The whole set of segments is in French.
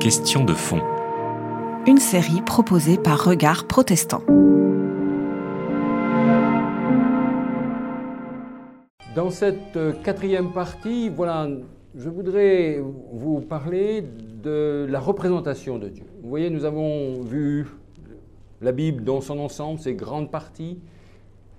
Question de fond. Une série proposée par Regard Protestant. Dans cette euh, quatrième partie, voilà, je voudrais vous parler de la représentation de Dieu. Vous voyez, nous avons vu la Bible dans son ensemble, ses grandes parties,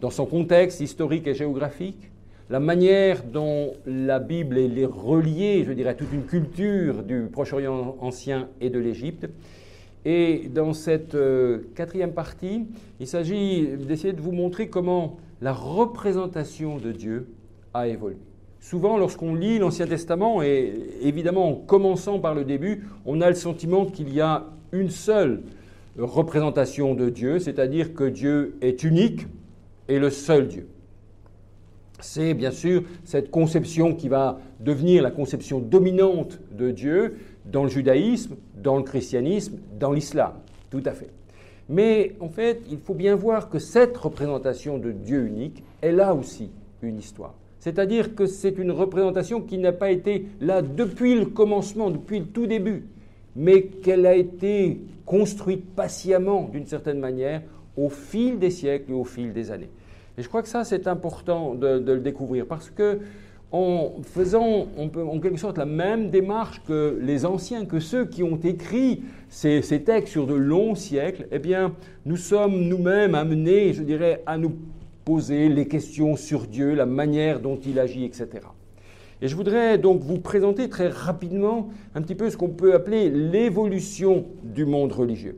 dans son contexte historique et géographique, la manière dont la Bible est reliée, je dirais, à toute une culture du Proche-Orient ancien et de l'Égypte. Et dans cette euh, quatrième partie, il s'agit d'essayer de vous montrer comment la représentation de Dieu a évolué. Souvent, lorsqu'on lit l'Ancien Testament, et évidemment en commençant par le début, on a le sentiment qu'il y a une seule représentation de Dieu, c'est-à-dire que Dieu est unique et le seul Dieu. C'est bien sûr cette conception qui va devenir la conception dominante de Dieu dans le judaïsme, dans le christianisme, dans l'islam. Tout à fait. Mais en fait, il faut bien voir que cette représentation de Dieu unique, elle a aussi une histoire. C'est-à-dire que c'est une représentation qui n'a pas été là depuis le commencement, depuis le tout début, mais qu'elle a été construite patiemment, d'une certaine manière, au fil des siècles et au fil des années. Et je crois que ça, c'est important de, le découvrir, parce que en faisant en quelque sorte la même démarche que les anciens, que ceux qui ont écrit ces, textes sur de longs siècles, eh bien, nous sommes nous-mêmes amenés, je dirais, à nous poser les questions sur Dieu, la manière dont il agit, etc. Et je voudrais donc vous présenter très rapidement un petit peu ce qu'on peut appeler l'évolution du monde religieux,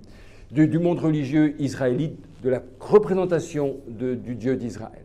du, monde religieux israélite, de la représentation du Dieu d'Israël.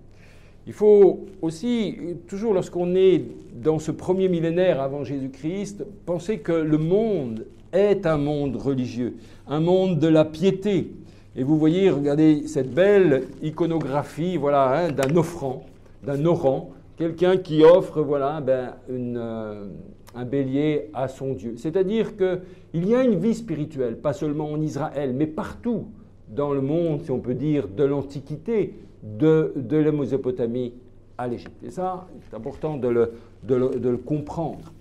Il faut aussi, toujours lorsqu'on est dans ce premier millénaire avant Jésus-Christ, penser que le monde est un monde religieux, un monde de la piété. Et vous voyez, regardez cette belle iconographie voilà, hein, d'un offrant, d'un orant, quelqu'un qui offre voilà, ben, euh, un bélier à son Dieu. C'est-à-dire qu'il y a une vie spirituelle, pas seulement en Israël, mais partout dans le monde, si on peut dire, de l'Antiquité, de, la Mésopotamie à l'Égypte. Et ça, c'est important de le, de, comprendre.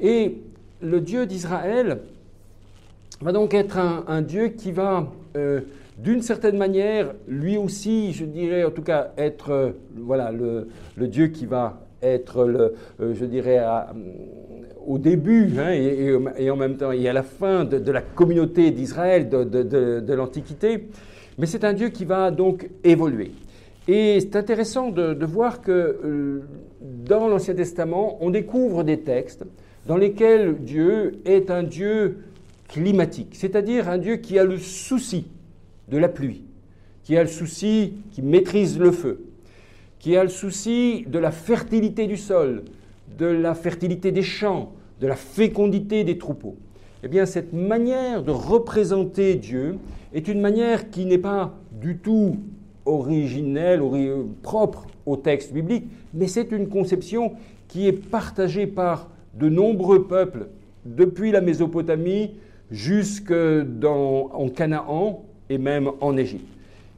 Et le Dieu d'Israël va donc être un, Dieu qui va, euh, d'une certaine manière, lui aussi, je dirais en tout cas, être euh, voilà, le, Dieu qui va être, le, euh, je dirais, au début hein, et, en même temps et à la fin de, la communauté d'Israël de, de l'Antiquité, mais c'est un Dieu qui va donc évoluer. Et c'est intéressant de, voir que euh, dans l'Ancien Testament, on découvre des textes dans lesquels Dieu est un Dieu climatique, c'est-à-dire un Dieu qui a le souci de la pluie, qui a le souci, qui maîtrise le feu, qui a le souci de la fertilité du sol, de la fertilité des champs, de la fécondité des troupeaux. Eh bien, cette manière de représenter Dieu est une manière qui n'est pas du tout originelle, propre au texte biblique, mais c'est une conception qui est partagée par de nombreux peuples depuis la Mésopotamie jusque en Canaan et même en Égypte.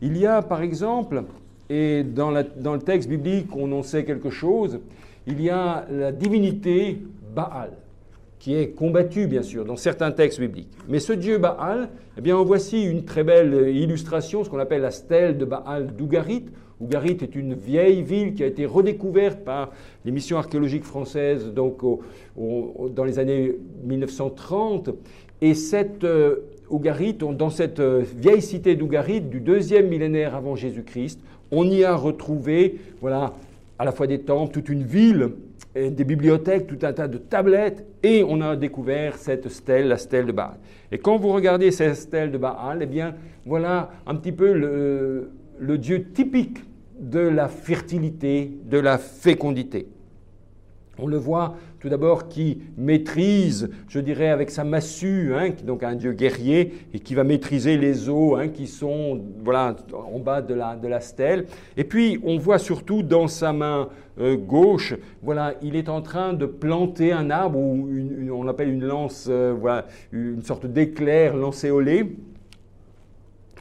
Il y a par exemple, et dans, le texte biblique on en sait quelque chose, il y a la divinité Baal qui est combattu, bien sûr, dans certains textes bibliques. Mais ce dieu Baal, eh bien, en voici une très belle illustration, ce qu'on appelle la stèle de Baal d'Ougarit. Ougarit est une vieille ville qui a été redécouverte par les missions archéologiques françaises donc, dans les années 1930. Et cette euh, Ougarit, dans cette euh, vieille cité d'Ougarit du deuxième millénaire avant Jésus-Christ, on y a retrouvé, voilà, à la fois des temples, toute une ville des bibliothèques, tout un tas de tablettes, et on a découvert cette stèle, la stèle de Baal. Et quand vous regardez cette stèle de Baal, eh bien, voilà un petit peu le, le Dieu typique de la fertilité, de la fécondité. On le voit tout d'abord qui maîtrise, je dirais, avec sa massue, hein, donc un dieu guerrier, et qui va maîtriser les eaux hein, qui sont voilà, en bas de la, stèle. Et puis on voit surtout dans sa main euh, gauche, voilà, il est en train de planter un arbre, ou on appelle une lance, euh, voilà, une sorte d'éclair lancéolé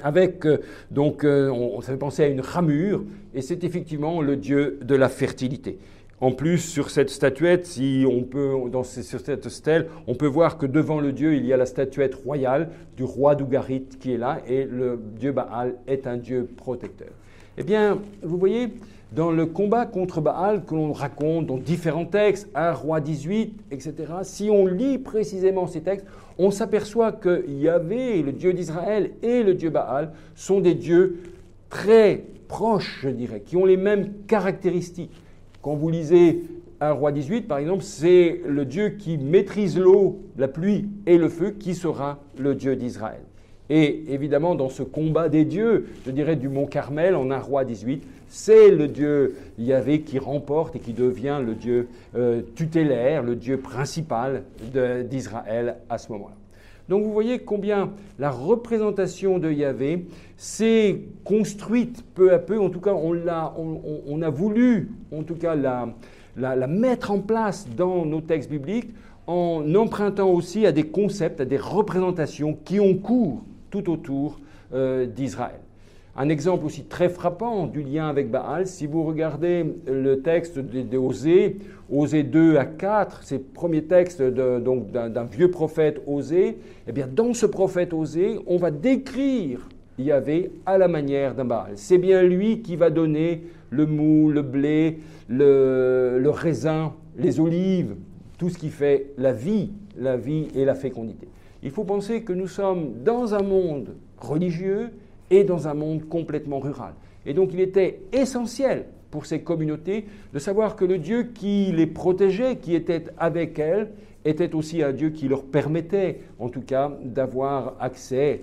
avec euh, donc on, on, ça fait penser à une ramure et c'est effectivement le dieu de la fertilité. En plus, sur cette statuette, si on peut, dans, sur cette stèle, on peut voir que devant le dieu, il y a la statuette royale du roi d'Ougarit qui est là, et le dieu Baal est un dieu protecteur. Eh bien, vous voyez, dans le combat contre Baal que l'on raconte dans différents textes, 1 roi 18, etc., si on lit précisément ces textes, on s'aperçoit que Yahvé, le dieu d'Israël, et le dieu Baal sont des dieux très proches, je dirais, qui ont les mêmes caractéristiques. Quand vous lisez un roi 18, par exemple, c'est le Dieu qui maîtrise l'eau, la pluie et le feu qui sera le Dieu d'Israël. Et évidemment, dans ce combat des dieux, je dirais du mont Carmel, en un roi 18, c'est le Dieu Yahvé qui remporte et qui devient le Dieu euh, tutélaire, le Dieu principal d'Israël à ce moment-là. Donc vous voyez combien la représentation de Yahvé s'est construite peu à peu, en tout cas on, a, voulu en tout cas la, la, mettre en place dans nos textes bibliques en empruntant aussi à des concepts, à des représentations qui ont cours tout autour euh, d'Israël. Un exemple aussi très frappant du lien avec Baal, si vous regardez le texte d'Osée, Osée 2 à 4, ces premiers textes d'un vieux prophète Osée, eh bien dans ce prophète Osée, on va décrire Yahvé à la manière d'un Baal. C'est bien lui qui va donner le mou, le blé, le raisin, les olives, tout ce qui fait la vie, la vie et la fécondité. Il faut penser que nous sommes dans un monde religieux et dans un monde complètement rural. Et donc il était essentiel pour ces communautés de savoir que le Dieu qui les protégeait, qui était avec elles, était aussi un Dieu qui leur permettait, en tout cas, d'avoir accès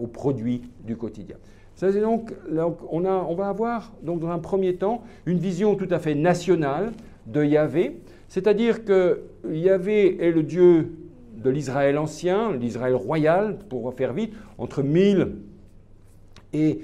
aux produits du quotidien. Ça, donc, on, a, on, va avoir, donc, dans un premier temps, une vision tout à fait nationale de Yahvé, c'est-à-dire que Yahvé est le Dieu de l'Israël ancien, l'Israël royal, pour faire vite, entre 1000 et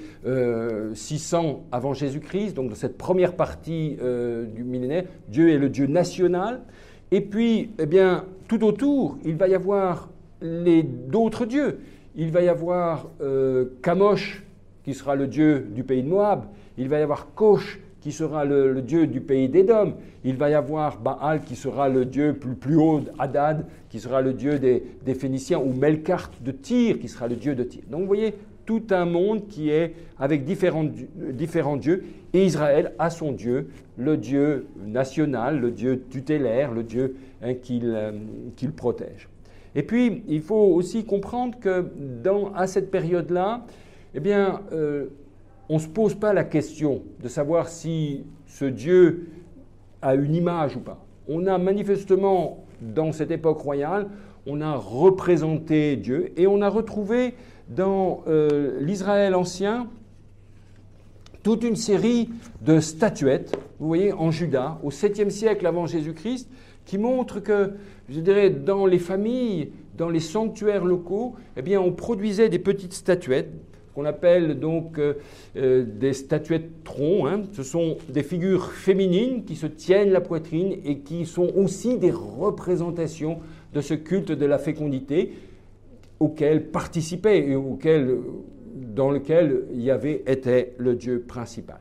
600 euh, avant Jésus-Christ, donc dans cette première partie euh, du millénaire, Dieu est le Dieu national. Et puis, eh bien, tout autour, il va y avoir d'autres dieux. Il va y avoir euh, Kamosh, qui sera le dieu du pays de Moab. Il va y avoir Kosh, qui sera le, dieu du pays d'Édom. Il va y avoir Baal, qui sera le dieu plus, plus haut, Hadad, qui sera le dieu des, des Phéniciens, ou Melkart de Tyr, qui sera le dieu de Tyr. Donc vous voyez, tout un monde qui est avec différents, différents dieux, et Israël a son Dieu, le Dieu national, le Dieu tutélaire, le Dieu hein, euh, qu'il protège. Et puis, il faut aussi comprendre que dans, à cette période-là, eh bien, euh, on ne se pose pas la question de savoir si ce Dieu a une image ou pas. On a manifestement, dans cette époque royale, on a représenté Dieu et on a retrouvé dans euh, l'Israël ancien toute une série de statuettes, vous voyez, en Juda, au 7e siècle avant Jésus-Christ, qui montrent que, je dirais, dans les familles, dans les sanctuaires locaux, eh bien, on produisait des petites statuettes qu'on appelle donc euh, euh, des statuettes troncs. Hein. Ce sont des figures féminines qui se tiennent la poitrine et qui sont aussi des représentations de ce culte de la fécondité auquel participait et auquel, dans lequel Yahvé était le Dieu principal.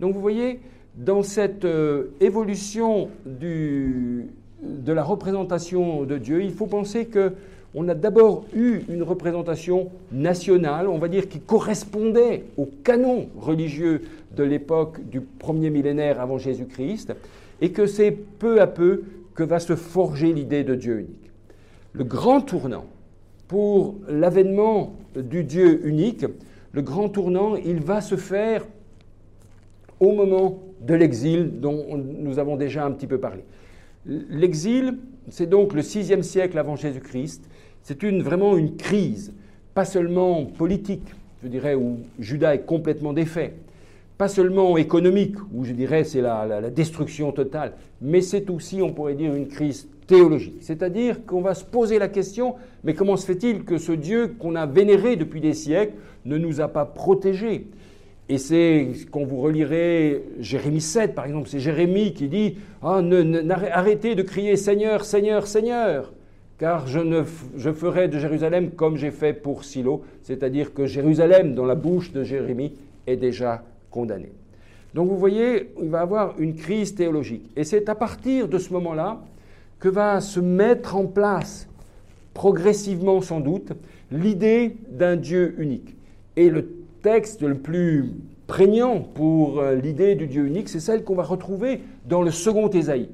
Donc vous voyez, dans cette euh, évolution de la représentation de Dieu, il faut penser que on a d'abord eu une représentation nationale, on va dire, qui correspondait au canon religieux de l'époque du premier millénaire avant Jésus-Christ, et que c'est peu à peu que va se forger l'idée de Dieu unique. Le grand tournant pour l'avènement du Dieu unique, le grand tournant, il va se faire au moment de l'exil dont nous avons déjà un petit peu parlé. L'exil, c'est donc le sixième siècle avant Jésus-Christ. C'est une, vraiment une crise, pas seulement politique, je dirais, où Judas est complètement défait, pas seulement économique, où je dirais c'est la, destruction totale, mais c'est aussi, on pourrait dire, une crise théologique. C'est-à-dire qu'on va se poser la question, mais comment se fait-il que ce Dieu qu'on a vénéré depuis des siècles ne nous a pas protégés? Et c'est quand vous relirez Jérémie 7, par exemple, c'est Jérémie qui dit ah, Arrêtez de crier Seigneur, Seigneur, Seigneur car je ferai de Jérusalem comme j'ai fait pour Silo, c'est-à-dire que Jérusalem, dans la bouche de Jérémie, est déjà Donc vous voyez, il va avoir une crise théologique. Et c'est à partir de ce moment-là que va se mettre en place, progressivement sans doute, l'idée d'un Dieu unique. Et le texte le plus prégnant pour euh, l'idée du Dieu unique, c'est celle qu'on va retrouver dans le second Ésaïe.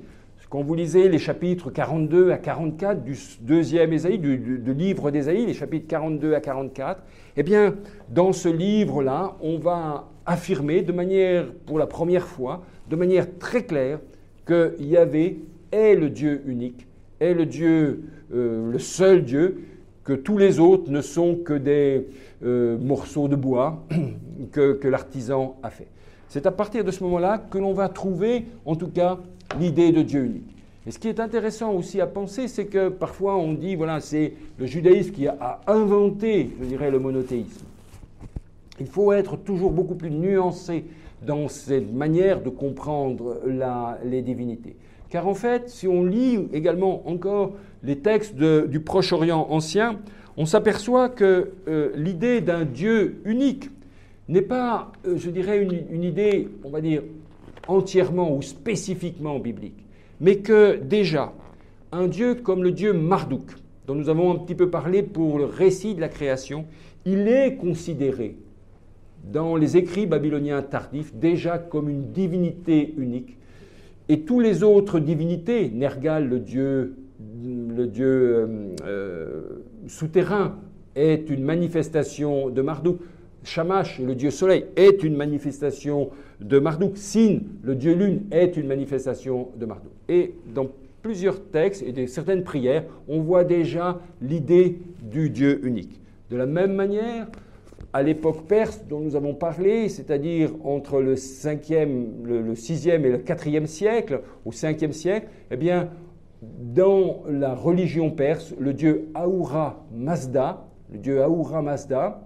Quand vous lisez les chapitres 42 à 44 du deuxième Ésaïe, du, livre d'Ésaïe, les chapitres 42 à 44, eh bien, dans ce livre-là, on va affirmer de manière, pour la première fois, de manière très claire, que Yahvé est le Dieu unique, est le Dieu, euh, le seul Dieu, que tous les autres ne sont que des euh, morceaux de bois que, que l'artisan a fait. C'est à partir de ce moment-là que l'on va trouver, en tout cas, l'idée de Dieu unique. Et ce qui est intéressant aussi à penser, c'est que parfois on dit, voilà, c'est le judaïsme qui a inventé, je dirais, le monothéisme. Il faut être toujours beaucoup plus nuancé dans cette manière de comprendre les divinités. Car en fait, si on lit également encore les textes du Proche-Orient ancien, on s'aperçoit que euh, l'idée d'un Dieu unique n'est pas, euh, je dirais, une, idée, on va dire, entièrement ou spécifiquement biblique, mais que déjà, un Dieu comme le Dieu Marduk, dont nous avons un petit peu parlé pour le récit de la création, il est considéré dans les écrits babyloniens tardifs déjà comme une divinité unique. Et tous les autres divinités, Nergal, le dieu, le dieu euh, euh, souterrain, est une manifestation de Marduk. Shamash, le dieu soleil, est une manifestation de Marduk. Sin, le dieu lune, est une manifestation de Marduk. Et dans plusieurs textes et certaines prières, on voit déjà l'idée du Dieu unique. De la même manière, à l'époque perse dont nous avons parlé, c'est-à-dire entre le 5e, le, 6e et le 4e siècle, au 5e siècle, eh bien, dans la religion perse, le dieu Ahura Mazda, le dieu Ahura Mazda,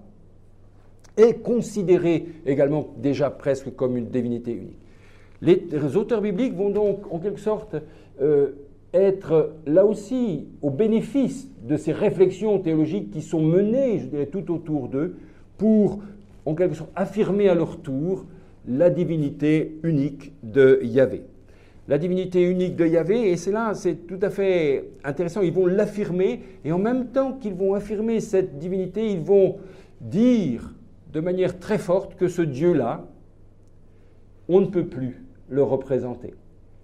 est considéré également déjà presque comme une divinité unique. Les auteurs bibliques vont donc en quelque sorte euh, être là aussi au bénéfice de ces réflexions théologiques qui sont menées, je dirais, tout autour d'eux, pour, en quelque sorte, affirmer à leur tour la divinité unique de Yahvé. La divinité unique de Yahvé, et c'est là, c'est tout à fait intéressant, ils vont l'affirmer, et en même temps qu'ils vont affirmer cette divinité, ils vont dire de manière très forte que ce Dieu-là, on ne peut plus le représenter.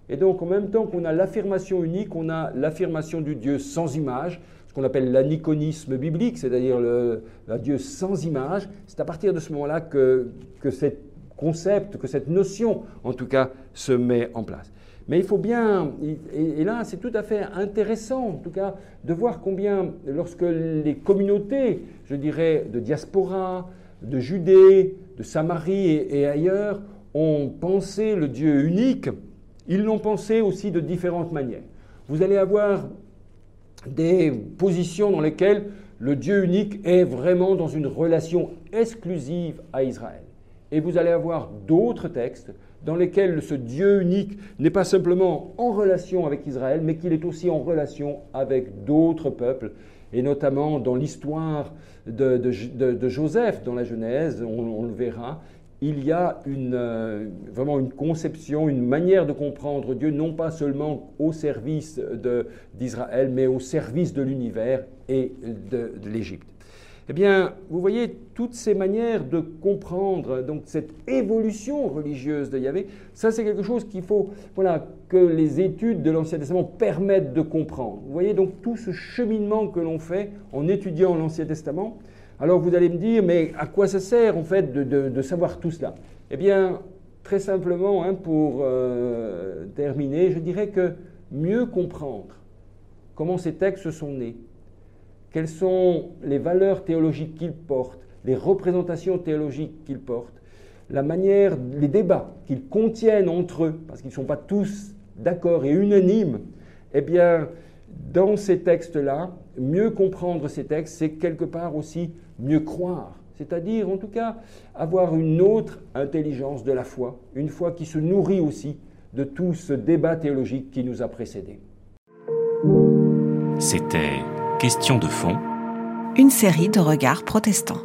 Et donc en même temps qu'on a l'affirmation unique, on a l'affirmation du Dieu sans image, ce qu'on appelle l'aniconisme biblique, c'est-à-dire le, Dieu sans image, c'est à partir de ce moment-là que, que ce concept, que cette notion, en tout cas, se met en place. Mais il faut bien, et, là c'est tout à fait intéressant, en tout cas, de voir combien, lorsque les communautés, je dirais, de diaspora, de Judée, de Samarie et, ailleurs, ont pensé le Dieu unique, ils l'ont pensé aussi de différentes manières. Vous allez avoir des positions dans lesquelles le Dieu unique est vraiment dans une relation exclusive à Israël. Et vous allez avoir d'autres textes dans lesquels ce Dieu unique n'est pas simplement en relation avec Israël, mais qu'il est aussi en relation avec d'autres peuples, et notamment dans l'histoire de, Joseph dans la Genèse, on le verra, il y a euh, vraiment une conception, une manière de comprendre Dieu, non pas seulement au service d'Israël, mais au service de l'univers et de, l'Égypte. Eh bien, vous voyez toutes ces manières de comprendre donc cette évolution religieuse de Yahvé. Ça, c'est quelque chose qu'il faut, voilà, que les études de l'Ancien Testament permettent de comprendre. Vous voyez donc tout ce cheminement que l'on fait en étudiant l'Ancien Testament. Alors vous allez me dire, mais à quoi ça sert en fait de, savoir tout cela? Eh bien, très simplement, hein, pour euh, terminer, je dirais que mieux comprendre comment ces textes sont nés, quelles sont les valeurs théologiques qu'ils portent, les représentations théologiques qu'ils portent, la manière, les débats qu'ils contiennent entre eux, parce qu'ils ne sont pas tous d'accord et unanimes, eh bien, dans ces textes-là, mieux comprendre ces textes, c'est quelque part aussi mieux croire. C'est-à-dire, en tout cas, avoir une autre intelligence de la foi, une foi qui se nourrit aussi de tout ce débat théologique qui nous a précédés. C'était Question de fond. Une série de regards protestants.